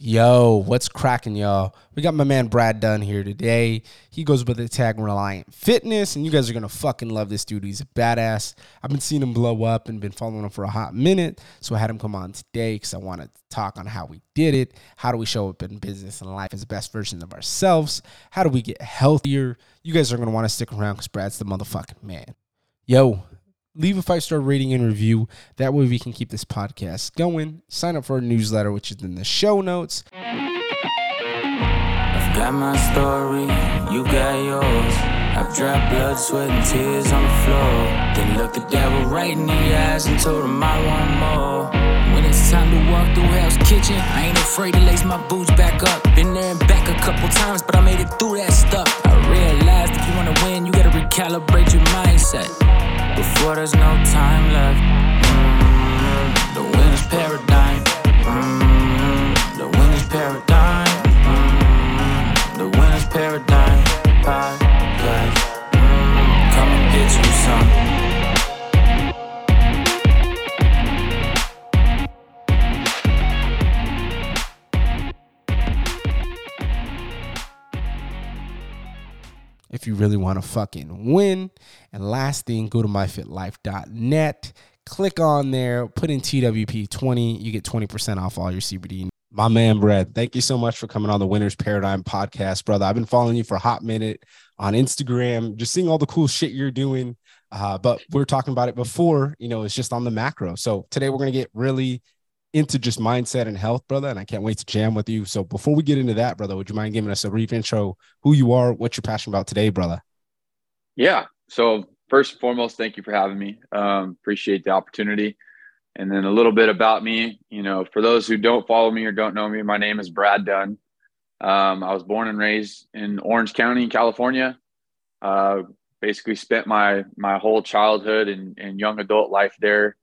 Yo, what's cracking, y'all? We got my man Brad Dunn here today. He goes by the tag Reliant Fitness, and you guys are gonna fucking love this dude. He's a badass. I've been seeing him blow up and been following him for a hot minute, so I had him come on today because I wanted to talk on how we did it. How do we show up in business and life as the best version of ourselves? How do we get healthier? You guys are gonna want to stick around because Brad's the motherfucking man. Yo, leave a five star rating and review. That way we can keep this podcast going. Sign up for our newsletter, which is in the show notes. I've got my story, you got yours. I've dropped blood, sweat, and tears on the floor. Then looked the devil right in the eyes and told him I want more. When it's time to walk through Hell's Kitchen, I ain't afraid to lace my boots back up. Been there and back a couple times, but I made it through that stuff. I realized if you wanna win, you gotta recalibrate your mindset before there's no time left. Mm, the winner's paradigm. You really want to fucking win. And last thing, go to myfitlife.net. Click on there, put in TWP20. You get 20% off all your CBD. My man, Brad, thank you so much for coming on the Winners Paradigm podcast, brother. I've been following you for a hot minute on Instagram, just seeing all the cool shit you're doing. Uh, but we are talking about it before, you know, it's just on the macro. So today we're going to get really into just mindset and health, brother. And I can't wait to jam with you. So before we get into that, brother, would you mind giving us a brief intro, who you are, what you're passionate about today, brother? Yeah. So first and foremost, thank you for having me. Um, appreciate the opportunity. And then a little bit about me, you know, for those who don't follow me or don't know me, my name is Brad Dunn. Um, I was born and raised in Orange County, California. Uh, basically spent my my whole childhood and, and young adult life there.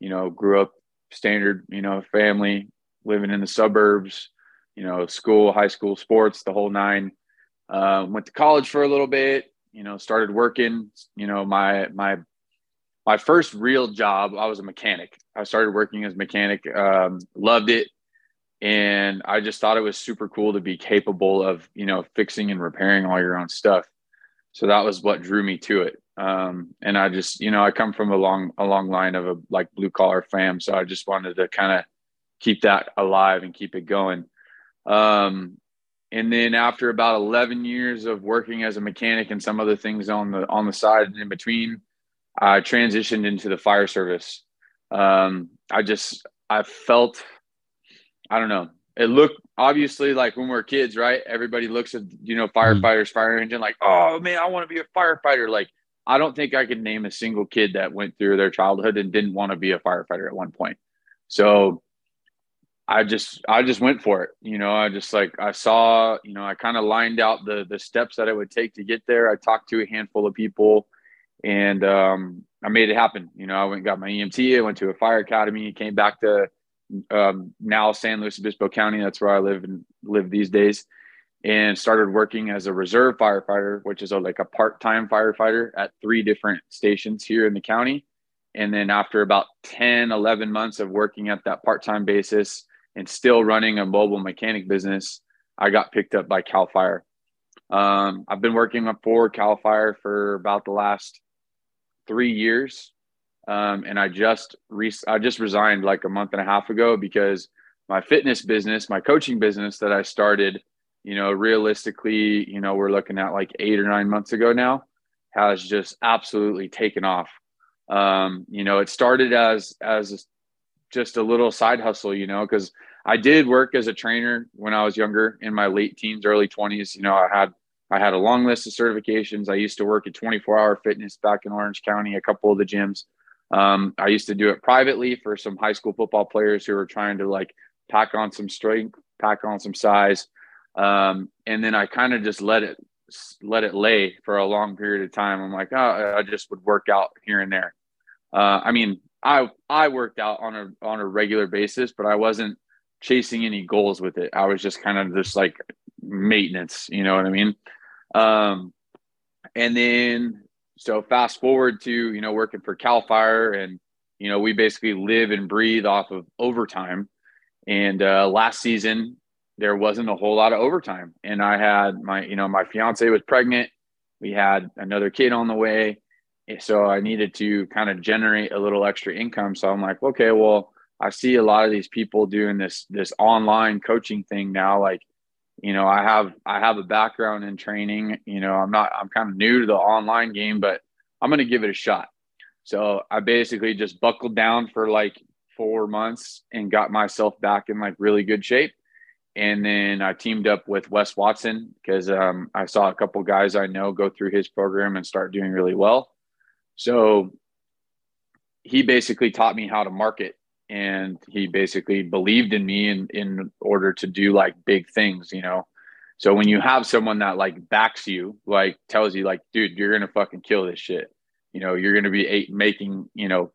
You know, grew up standard, you know, family living in the suburbs, you know, school, high school, sports, the whole nine. Uh, went to college for a little bit, you know, started working. You know, my my my first real job, I was a mechanic. I started working as a mechanic, um, loved it, and I just thought it was super cool to be capable of, you know, fixing and repairing all your own stuff. So that was what drew me to it. Um, and I just, you know, I come from a long, a long line of a like blue collar fam. So I just wanted to kind of keep that alive and keep it going. Um, and then after about 11 years of working as a mechanic and some other things on the, on the side and in between, I transitioned into the fire service. Um, I just, I felt, I don't know, it looked obviously like when we're kids, right? Everybody looks at, you know, mm-hmm. firefighters, fire engine, like, oh man, I want to be a firefighter. Like, I don't think I could name a single kid that went through their childhood and didn't want to be a firefighter at one point. So I just I just went for it. You know, I just like I saw, you know, I kind of lined out the the steps that it would take to get there. I talked to a handful of people and um, I made it happen. You know, I went got my EMT, I went to a fire academy, came back to um, now San Luis Obispo County. That's where I live and live these days and started working as a reserve firefighter, which is a, like a part-time firefighter at three different stations here in the county. And then after about 10, 11 months of working at that part-time basis and still running a mobile mechanic business, I got picked up by CAL FIRE. Um, I've been working for CAL FIRE for about the last three years. Um, and I just re- I just resigned like a month and a half ago because my fitness business, my coaching business that I started – you know, realistically, you know, we're looking at like eight or nine months ago now, has just absolutely taken off. Um, you know, it started as as just a little side hustle, you know, because I did work as a trainer when I was younger in my late teens, early 20s. You know, I had I had a long list of certifications. I used to work at 24 hour fitness back in Orange County, a couple of the gyms. Um, I used to do it privately for some high school football players who were trying to like pack on some strength, pack on some size, um, and then I kind of just let it let it lay for a long period of time. I'm like, oh, I just would work out here and there. Uh, I mean, I I worked out on a on a regular basis, but I wasn't chasing any goals with it. I was just kind of just like maintenance, you know what I mean? Um, and then so fast forward to you know working for Cal Fire, and you know we basically live and breathe off of overtime. And uh, last season, there wasn't a whole lot of overtime. And I had my, you know, my fiance was pregnant. We had another kid on the way. So I needed to kind of generate a little extra income. So I'm like, okay, well, I see a lot of these people doing this this online coaching thing now. Like, you know, I have I have a background in training. You know, I'm not I'm kind of new to the online game, but I'm gonna give it a shot. So I basically just buckled down for like four months and got myself back in like really good shape. And then I teamed up with Wes Watson because um, I saw a couple guys I know go through his program and start doing really well. So he basically taught me how to market and he basically believed in me in in order to do like big things you know? So when you have someone that like backs you like tells you like dude you're gonna fucking kill this shit. You know you're gonna be eight, making you know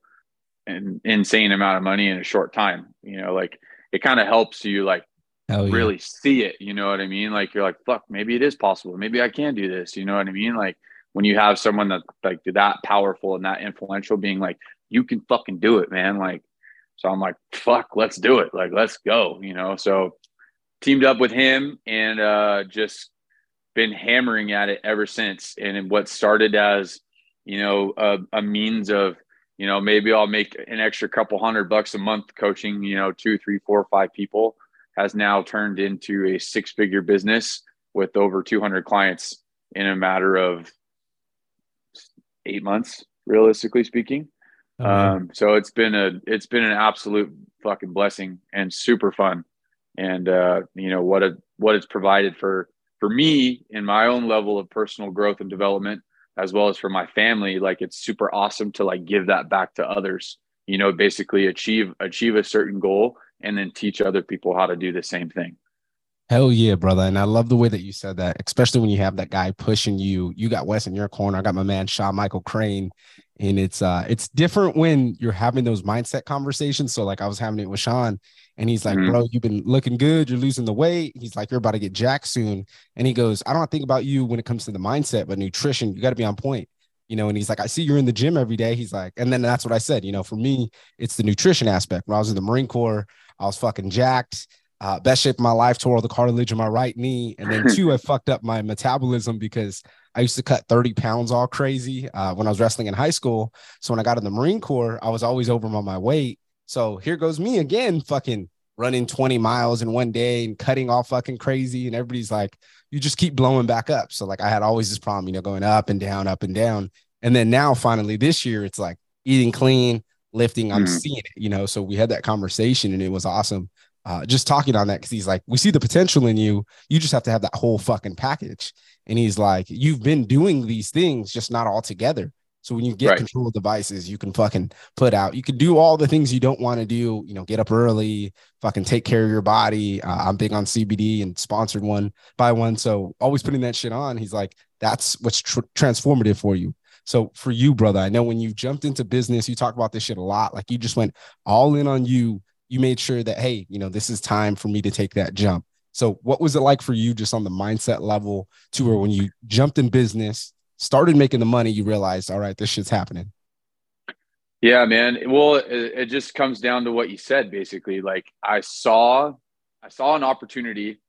an insane amount of money in a short time. You know like it kind of helps you like really see it you know what i mean like you're like fuck maybe it is possible maybe i can do this you know what i mean like when you have someone that like that powerful and that influential being like you can fucking do it man like so I'm like, fuck, let's do it. Like, let's go, you know? So teamed up with him and uh, just been hammering at it ever since. And what started as, you know, a, a means of, you know, maybe I'll make an extra couple hundred bucks a month coaching, you know, two, three, four, five people has now turned into a six figure business with over 200 clients in a matter of eight months, realistically speaking. Oh, um, so it's been a it's been an absolute fucking blessing and super fun, and uh, you know what a what it's provided for for me in my own level of personal growth and development, as well as for my family. Like it's super awesome to like give that back to others. You know, basically achieve achieve a certain goal and then teach other people how to do the same thing. Hell yeah, brother. And I love the way that you said that, especially when you have that guy pushing you. You got Wes in your corner. I got my man Sean Michael Crane and it's uh it's different when you're having those mindset conversations so like i was having it with sean and he's like mm-hmm. bro you've been looking good you're losing the weight he's like you're about to get jacked soon and he goes i don't think about you when it comes to the mindset but nutrition you got to be on point you know and he's like i see you're in the gym every day he's like and then that's what i said you know for me it's the nutrition aspect when i was in the marine corps i was fucking jacked uh, best shape of my life tore all the cartilage in my right knee and then two i fucked up my metabolism because I used to cut 30 pounds all crazy uh, when I was wrestling in high school. So when I got in the Marine Corps, I was always over on my weight. So here goes me again, fucking running 20 miles in one day and cutting all fucking crazy. And everybody's like, you just keep blowing back up. So like I had always this problem, you know, going up and down, up and down. And then now finally this year, it's like eating clean, lifting, I'm mm. seeing it, you know. So we had that conversation and it was awesome. Uh, just talking on that because he's like, we see the potential in you. You just have to have that whole fucking package. And he's like, you've been doing these things, just not all together. So when you get right. control devices, you can fucking put out, you can do all the things you don't want to do, you know, get up early, fucking take care of your body. Uh, I'm big on CBD and sponsored one by one. So always putting that shit on. He's like, that's what's tr- transformative for you. So for you, brother, I know when you jumped into business, you talk about this shit a lot. Like you just went all in on you. You made sure that, hey, you know, this is time for me to take that jump. So, what was it like for you just on the mindset level to where when you jumped in business, started making the money, you realized, all right, this shit's happening? Yeah, man. Well, it, it just comes down to what you said basically. Like, I saw, I saw an opportunity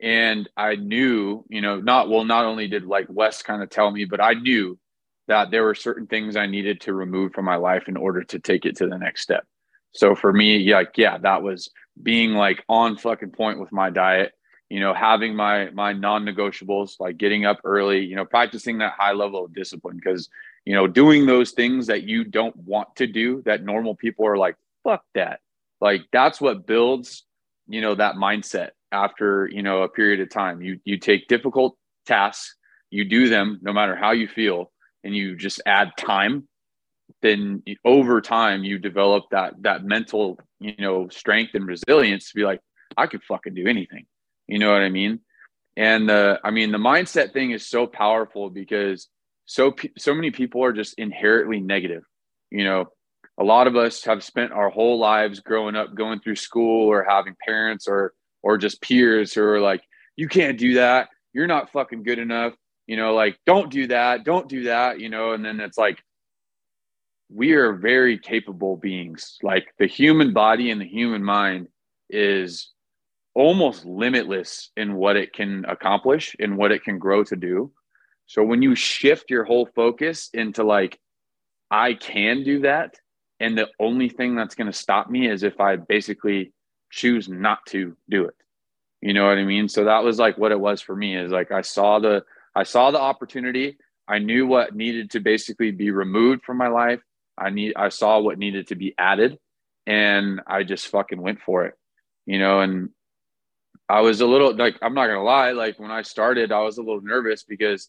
and I knew, you know, not well, not only did like Wes kind of tell me, but I knew that there were certain things I needed to remove from my life in order to take it to the next step. So for me, like, yeah, that was being like on fucking point with my diet, you know, having my my non-negotiables, like getting up early, you know, practicing that high level of discipline because you know, doing those things that you don't want to do that normal people are like, fuck that. Like that's what builds, you know, that mindset after, you know, a period of time. You you take difficult tasks, you do them no matter how you feel, and you just add time then over time you develop that that mental you know strength and resilience to be like i could fucking do anything. You know what i mean? And uh, i mean the mindset thing is so powerful because so so many people are just inherently negative. You know a lot of us have spent our whole lives growing up going through school or having parents or or just peers who are like you can't do that. You're not fucking good enough you know like don't do that don't do that you know and then it's like we are very capable beings. Like the human body and the human mind is almost limitless in what it can accomplish and what it can grow to do. So when you shift your whole focus into like, I can do that. And the only thing that's going to stop me is if I basically choose not to do it. You know what I mean? So that was like what it was for me is like I saw the I saw the opportunity. I knew what needed to basically be removed from my life. I need I saw what needed to be added and I just fucking went for it. You know, and I was a little like I'm not gonna lie, like when I started, I was a little nervous because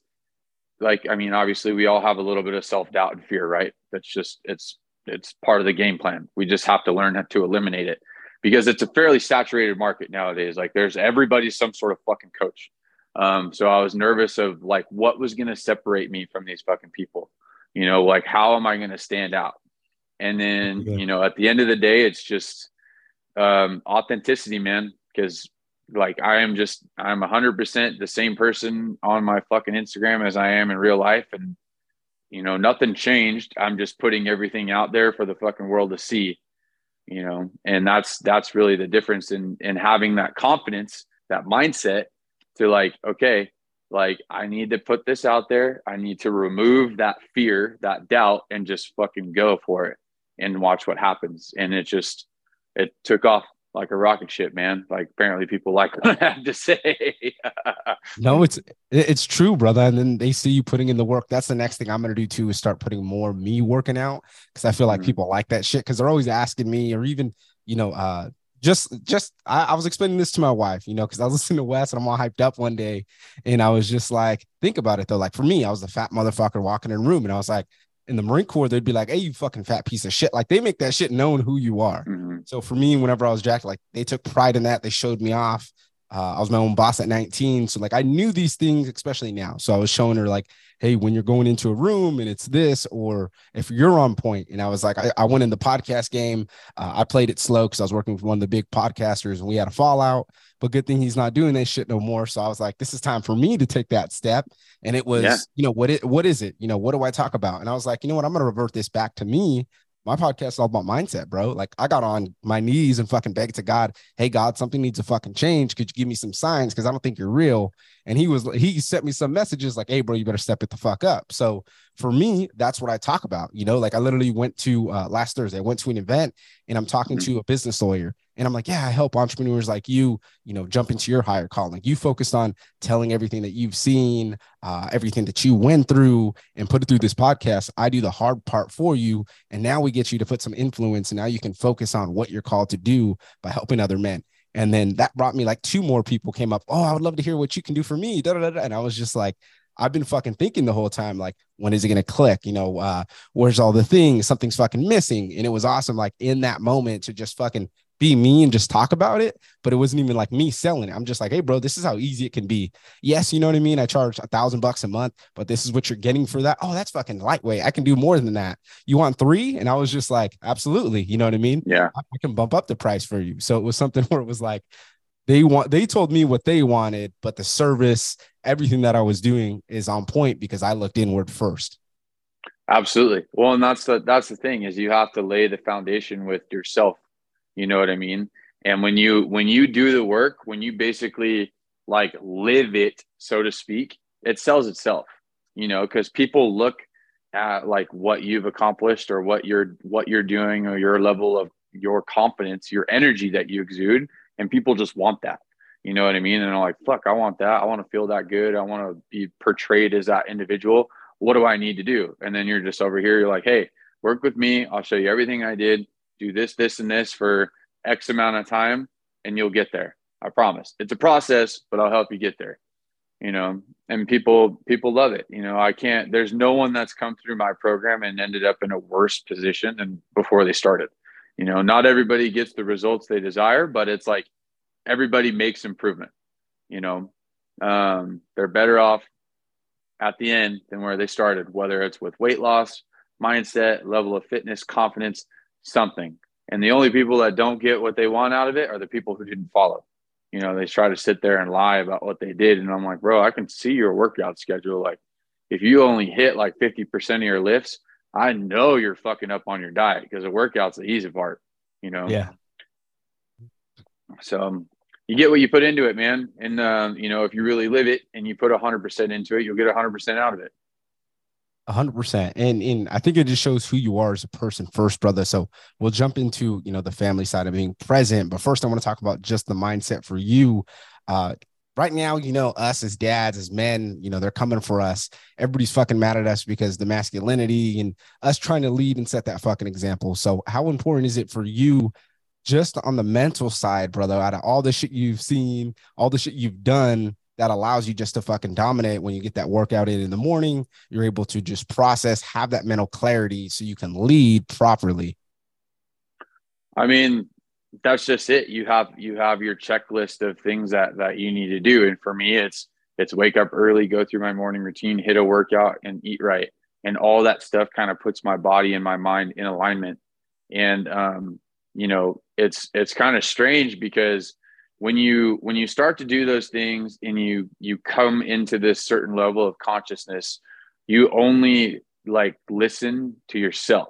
like I mean, obviously we all have a little bit of self-doubt and fear, right? That's just it's it's part of the game plan. We just have to learn how to eliminate it because it's a fairly saturated market nowadays. Like there's everybody's some sort of fucking coach. Um, so I was nervous of like what was gonna separate me from these fucking people. You know, like how am I gonna stand out? And then, you know, at the end of the day, it's just um authenticity, man. Because like I am just I'm hundred percent the same person on my fucking Instagram as I am in real life. And you know, nothing changed. I'm just putting everything out there for the fucking world to see, you know, and that's that's really the difference in in having that confidence, that mindset to like, okay, like I need to put this out there. I need to remove that fear, that doubt, and just fucking go for it and watch what happens. And it just it took off like a rocket ship, man. Like apparently people like what I have to say. no, it's it's true, brother. And then they see you putting in the work. That's the next thing I'm gonna do too is start putting more me working out because I feel like mm-hmm. people like that shit because they're always asking me or even you know uh just just I, I was explaining this to my wife, you know, because I was listening to Wes and I'm all hyped up one day, and I was just like, think about it though. Like for me, I was the fat motherfucker walking in the room, and I was like, in the Marine Corps, they'd be like, "Hey, you fucking fat piece of shit!" Like they make that shit known who you are. Mm-hmm. So for me, whenever I was jacked, like they took pride in that. They showed me off. Uh, I was my own boss at 19, so like I knew these things, especially now. So I was showing her like, "Hey, when you're going into a room and it's this, or if you're on point." And I was like, I, I went in the podcast game. Uh, I played it slow because I was working with one of the big podcasters, and we had a fallout. But good thing he's not doing that shit no more. So I was like, this is time for me to take that step. And it was, yeah. you know, what it what is it? You know, what do I talk about? And I was like, you know what, I'm gonna revert this back to me. My podcast is all about mindset, bro. Like I got on my knees and fucking begged to God, hey God, something needs to fucking change. Could you give me some signs? Because I don't think you're real. And he was he sent me some messages like, hey, bro, you better step it the fuck up. So for me, that's what I talk about. You know, like I literally went to uh, last Thursday, I went to an event and I'm talking mm-hmm. to a business lawyer and I'm like, yeah, I help entrepreneurs like you, you know, jump into your higher calling. You focused on telling everything that you've seen, uh, everything that you went through, and put it through this podcast. I do the hard part for you, and now we get you to put some influence, and now you can focus on what you're called to do by helping other men. And then that brought me like two more people came up. Oh, I would love to hear what you can do for me. Da, da, da, and I was just like, I've been fucking thinking the whole time, like, when is it gonna click? You know, uh, where's all the things? Something's fucking missing. And it was awesome, like in that moment to just fucking be me and just talk about it, but it wasn't even like me selling it. I'm just like, hey, bro, this is how easy it can be. Yes, you know what I mean? I charge a thousand bucks a month, but this is what you're getting for that. Oh, that's fucking lightweight. I can do more than that. You want three? And I was just like, absolutely. You know what I mean? Yeah. I, I can bump up the price for you. So it was something where it was like, they want they told me what they wanted, but the service, everything that I was doing is on point because I looked inward first. Absolutely. Well, and that's the that's the thing is you have to lay the foundation with yourself you know what I mean? And when you when you do the work, when you basically like live it, so to speak, it sells itself. You know, because people look at like what you've accomplished or what you're what you're doing or your level of your confidence, your energy that you exude, and people just want that. You know what I mean? And I'm like, fuck, I want that. I want to feel that good. I want to be portrayed as that individual. What do I need to do? And then you're just over here, you're like, hey, work with me. I'll show you everything I did do this, this, and this for X amount of time, and you'll get there. I promise. It's a process, but I'll help you get there. You know, and people people love it. You know, I can't. There's no one that's come through my program and ended up in a worse position than before they started. You know, not everybody gets the results they desire, but it's like everybody makes improvement. You know, um, they're better off at the end than where they started, whether it's with weight loss, mindset, level of fitness, confidence, something. And the only people that don't get what they want out of it are the people who didn't follow. You know, they try to sit there and lie about what they did. And I'm like, bro, I can see your workout schedule. Like, if you only hit like 50% of your lifts, I know you're fucking up on your diet because the workout's the easy part, you know? Yeah. So, um, you get what you put into it, man. And uh, you know, if you really live it and you put hundred percent into it, you'll get hundred percent out of it. Hundred percent. And and I think it just shows who you are as a person first, brother. So we'll jump into you know the family side of being present. But first I want to talk about just the mindset for you. Uh right now, you know, us as dads, as men, you know, they're coming for us. Everybody's fucking mad at us because the masculinity and us trying to lead and set that fucking example. So, how important is it for you, just on the mental side, brother, out of all the shit you've seen, all the shit you've done that allows you just to fucking dominate when you get that workout in in the morning? You're able to just process, have that mental clarity so you can lead properly. I mean, that's just it. You have you have your checklist of things that that you need to do. And for me, it's it's wake up early, go through my morning routine, hit a workout, and eat right. And all that stuff kind of puts my body and my mind in alignment. And um, you know, it's it's kind of strange because when you when you start to do those things and you you come into this certain level of consciousness, you only like listen to yourself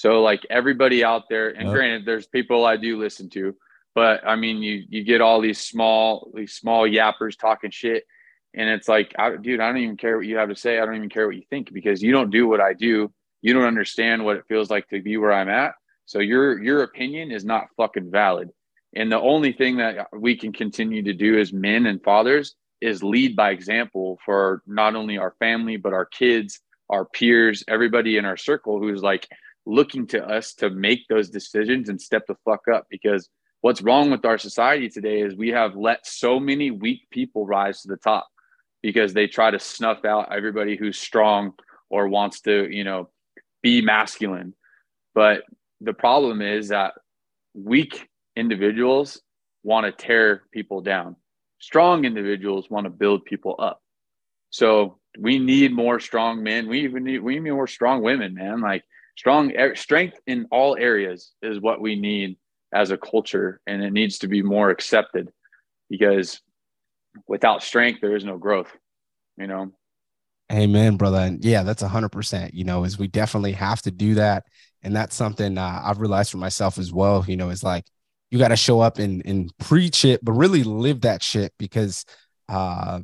so like everybody out there, and granted, there's people I do listen to, but I mean, you you get all these small these small yappers talking shit, and it's like, I, dude, I don't even care what you have to say. I don't even care what you think because you don't do what I do. You don't understand what it feels like to be where I'm at. So your your opinion is not fucking valid. And the only thing that we can continue to do as men and fathers is lead by example for not only our family but our kids, our peers, everybody in our circle who's like looking to us to make those decisions and step the fuck up because what's wrong with our society today is we have let so many weak people rise to the top because they try to snuff out everybody who's strong or wants to, you know, be masculine. But the problem is that weak individuals want to tear people down. Strong individuals want to build people up. So we need more strong men. We even need we need more strong women, man. Like strong strength in all areas is what we need as a culture and it needs to be more accepted because without strength there is no growth you know amen brother and yeah that's a hundred percent you know is we definitely have to do that and that's something uh, i've realized for myself as well you know is like you got to show up and and preach it but really live that shit because uh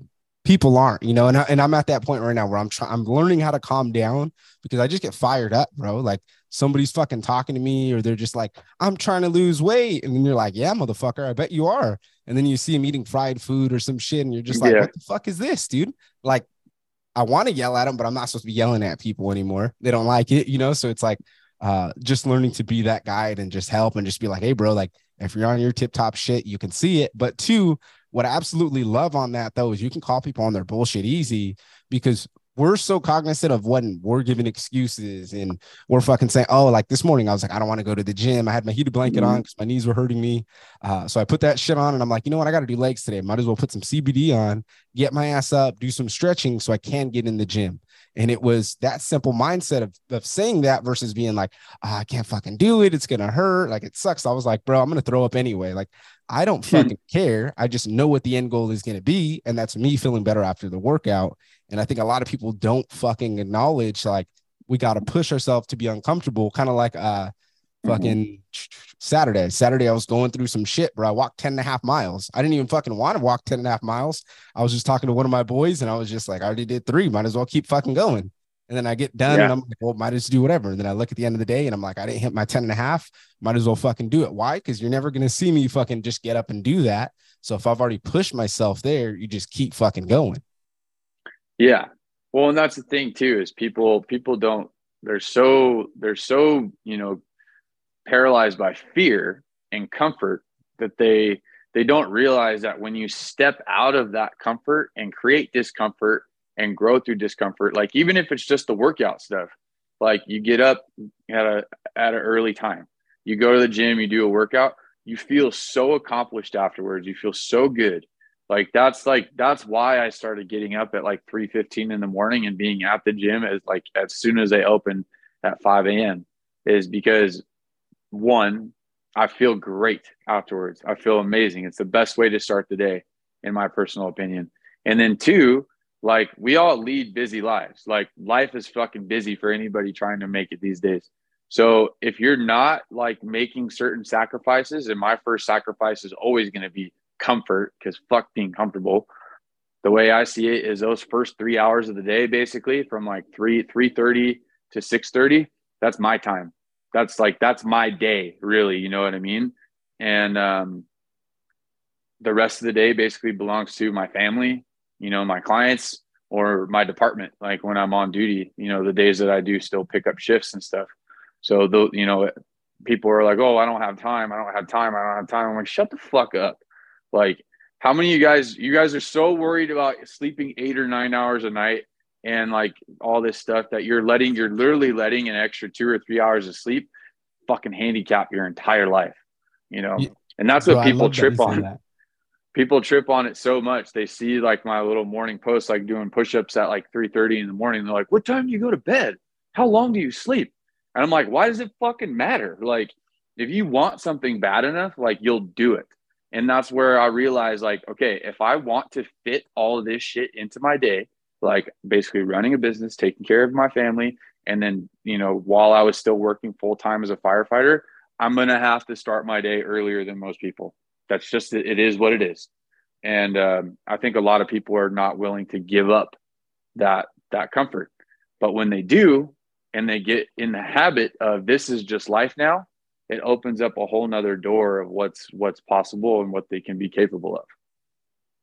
people aren't, you know, and, I, and I'm at that point right now where I'm trying, I'm learning how to calm down because I just get fired up, bro. Like somebody's fucking talking to me or they're just like, I'm trying to lose weight. And then you're like, yeah, motherfucker, I bet you are. And then you see him eating fried food or some shit. And you're just like, yeah. what the fuck is this, dude? Like, I want to yell at them, but I'm not supposed to be yelling at people anymore. They don't like it, you know? So it's like, uh, just learning to be that guide and just help and just be like, hey, bro, like if you're on your tip top shit, you can see it. But two, what I absolutely love on that though is you can call people on their bullshit easy because we're so cognizant of when we're giving excuses and we're fucking saying, oh, like this morning I was like, I don't want to go to the gym. I had my heated blanket mm-hmm. on because my knees were hurting me. Uh, so I put that shit on and I'm like, you know what? I got to do legs today. Might as well put some CBD on, get my ass up, do some stretching so I can get in the gym. And it was that simple mindset of, of saying that versus being like, oh, I can't fucking do it. It's going to hurt. Like it sucks. I was like, bro, I'm going to throw up anyway. Like I don't hmm. fucking care. I just know what the end goal is going to be. And that's me feeling better after the workout. And I think a lot of people don't fucking acknowledge like we got to push ourselves to be uncomfortable, kind of like uh mm-hmm. fucking mm-hmm. Saturday. Saturday, I was going through some shit, bro. I walked 10 and a half miles. I didn't even fucking want to walk 10 and a half miles. I was just talking to one of my boys and I was just like, I already did three. Might as well keep fucking going. And then I get done yeah. and I'm like, well, might as well do whatever. And then I look at the end of the day and I'm like, I didn't hit my 10 and a half. Might as well fucking do it. Why? Because you're never going to see me fucking just get up and do that. So if I've already pushed myself there, you just keep fucking going. Yeah. Well, and that's the thing too, is people, people don't, they're so, they're so, you know, paralyzed by fear and comfort that they, they don't realize that when you step out of that comfort and create discomfort and grow through discomfort. Like even if it's just the workout stuff, like you get up at a at an early time, you go to the gym, you do a workout, you feel so accomplished afterwards. You feel so good. Like that's like that's why I started getting up at like 3 15 in the morning and being at the gym as like as soon as they open at 5 a.m. is because one, I feel great afterwards. I feel amazing. It's the best way to start the day, in my personal opinion. And then two, like we all lead busy lives. Like life is fucking busy for anybody trying to make it these days. So if you're not like making certain sacrifices, and my first sacrifice is always going to be comfort because fuck being comfortable. The way I see it is those first three hours of the day, basically from like three three thirty to six thirty. That's my time. That's like that's my day, really. You know what I mean? And um, the rest of the day basically belongs to my family, you know, my clients or my department. Like when I'm on duty, you know, the days that I do still pick up shifts and stuff. So though, you know, people are like, "Oh, I don't have time. I don't have time. I don't have time." I'm like, "Shut the fuck up!" Like, how many of you guys? You guys are so worried about sleeping eight or nine hours a night and like all this stuff that you're letting, you're literally letting an extra two or three hours of sleep fucking handicap your entire life. You know, and that's what people trip on. People trip on it so much. They see like my little morning post, like doing push-ups at like 3:30 in the morning. They're like, What time do you go to bed? How long do you sleep? And I'm like, why does it fucking matter? Like, if you want something bad enough, like you'll do it. And that's where I realized, like, okay, if I want to fit all this shit into my day, like basically running a business, taking care of my family, and then, you know, while I was still working full time as a firefighter, I'm to have to start my day earlier than most people. That's just, it is what it is. And um, I think a lot of people are not willing to give up that, that comfort. But when they do, and they get in the habit of this is just life now, it opens up a whole nother door of what's what's possible and what they can be capable of.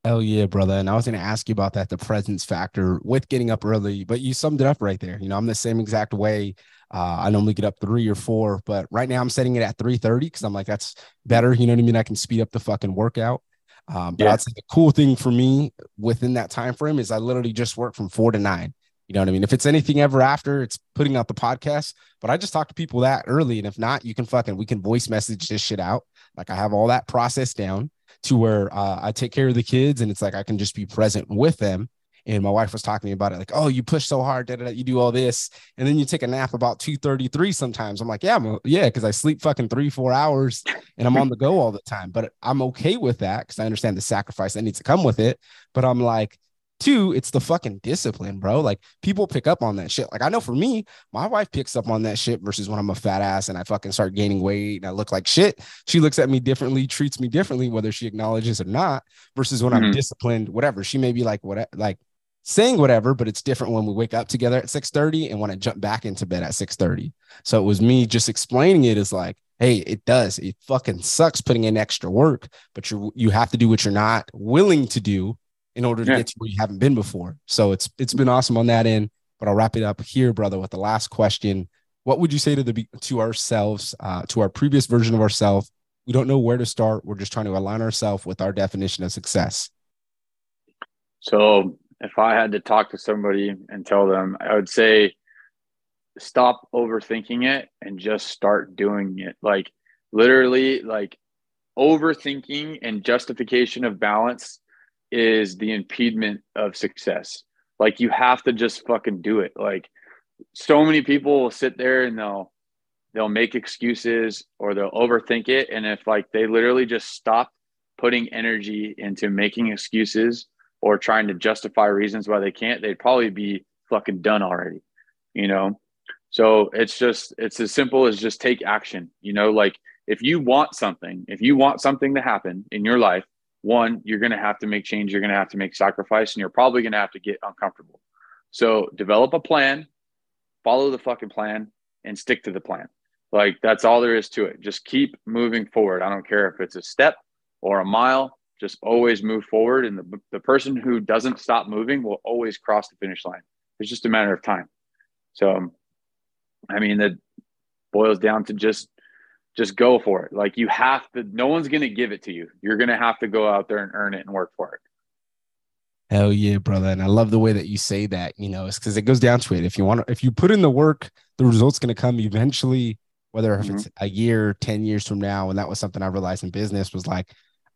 Hell yeah, brother. And I was going to ask you about that, the presence factor with getting up early, but you summed it up right there. You know, I'm the same exact way. Uh, I normally get up three or four, but right now I'm setting it at 3:30 because I'm like, that's better. You know what I mean? I can speed up the fucking workout. Um, but yeah. I'd say the cool thing for me within that time frame is I literally just work from four to nine. You know what I mean? If it's anything ever after, it's putting out the podcast. But I just talk to people that early. And if not, you can fucking, we can voice message this shit out. Like I have all that process down to where uh, I take care of the kids and it's like I can just be present with them. And my wife was talking to me about it, like, oh, you push so hard, that you do all this, and then you take a nap about two thirty three. Sometimes I'm like, yeah, I'm, yeah, because I sleep fucking three, four hours, and I'm on the go all the time. But I'm okay with that because I understand the sacrifice that needs to come with it. But I'm like, Two, it's the fucking discipline, bro. Like people pick up on that shit. Like I know for me, my wife picks up on that shit versus when I'm a fat ass and I fucking start gaining weight and I look like shit. She looks at me differently, treats me differently, whether she acknowledges or not, versus when mm-hmm. I'm disciplined, whatever. She may be like, what, like saying whatever, but it's different when we wake up together at 6:30 and when I jump back into bed at 6:30. So it was me just explaining it as like, hey, it does. It fucking sucks putting in extra work, but you you have to do what you're not willing to do in order to yeah. get to where you haven't been before. So it's it's been awesome on that end. But I'll wrap it up here, brother, with the last question. What would you say to the to ourselves, uh, to our previous version of ourselves? We don't know where to start. We're just trying to align ourselves with our definition of success. So if I had to talk to somebody and tell them, I would say stop overthinking it and just start doing it. Like literally, like overthinking and justification of balance is the impediment of success. Like you have to just fucking do it. Like so many people will sit there and they'll they'll make excuses or they'll overthink it and if like they literally just stop putting energy into making excuses or trying to justify reasons why they can't, they'd probably be fucking done already. You know? So it's just it's as simple as just take action. You know, like if you want something, if you want something to happen in your life, one, you're going to have to make change. You're going to have to make sacrifice, and you're probably going to have to get uncomfortable. So develop a plan, follow the fucking plan, and stick to the plan. Like that's all there is to it. Just keep moving forward. I don't care if it's a step or a mile. Just always move forward, and the the person who doesn't stop moving will always cross the finish line. It's just a matter of time. So, I mean, that boils down to just just go for it. Like you have to, no one's going to give it to you. You're going to have to go out there and earn it and work for it. Hell yeah, brother. And I love the way that you say that, you know, it's because it goes down to it. If you want to, if you put in the work, the result's going to come eventually, whether mm-hmm. if it's a year, 10 years from now. And that was something I realized in business was like,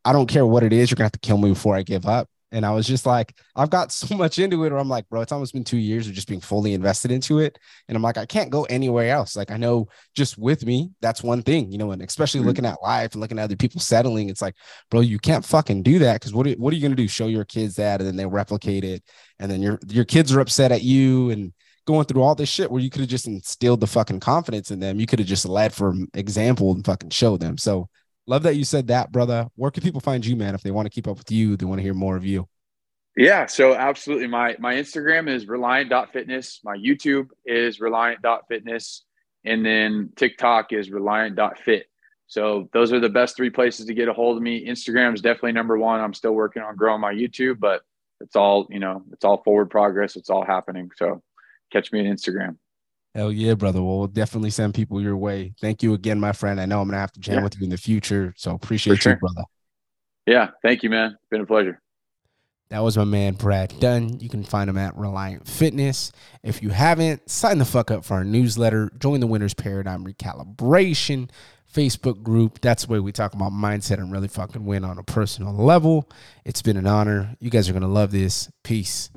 I don't care what it is, you're going to have to kill me before I give up. And I was just like, I've got so much into it, or I'm like, bro, it's almost been two years of just being fully invested into it. And I'm like, I can't go anywhere else. Like, I know just with me, that's one thing, you know, and especially mm-hmm. looking at life and looking at other people settling, it's like, bro, you can't fucking do that. Cause what are, what are you going to do? Show your kids that and then they replicate it. And then your, your kids are upset at you and going through all this shit where you could have just instilled the fucking confidence in them. You could have just led from example and fucking show them. So Love that you said that, brother. Where can people find you, man? If they want to keep up with you, they want to hear more of you. Yeah, so absolutely. My my Instagram is reliant.fitness. My YouTube is reliant.fitness. And then TikTok is reliant.fit. So those are the best three places to get a hold of me. Instagram is definitely number one. I'm still working on growing my YouTube, but it's all, you know, it's all forward progress. It's all happening. So catch me on Instagram. Hell yeah, brother. Well, we'll definitely send people your way. Thank you again, my friend. I know I'm gonna have to jam yeah. with you in the future. So appreciate sure. you, brother. Yeah, thank you, man. Been a pleasure. That was my man Brad Dunn. You can find him at Reliant Fitness. If you haven't, sign the fuck up for our newsletter. Join the Winners Paradigm Recalibration Facebook group. That's the way we talk about mindset and really fucking win on a personal level. It's been an honor. You guys are gonna love this. Peace.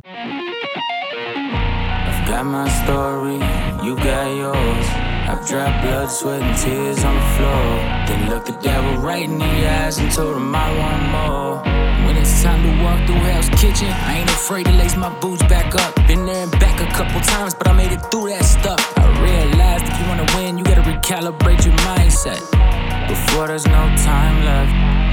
Got my story, you got yours. I've dropped blood, sweat, and tears on the floor. Then looked the devil right in the eyes and told him I want more. When it's time to walk through Hell's Kitchen, I ain't afraid to lace my boots back up. Been there and back a couple times, but I made it through that stuff. I realized if you wanna win, you gotta recalibrate your mindset. Before there's no time left.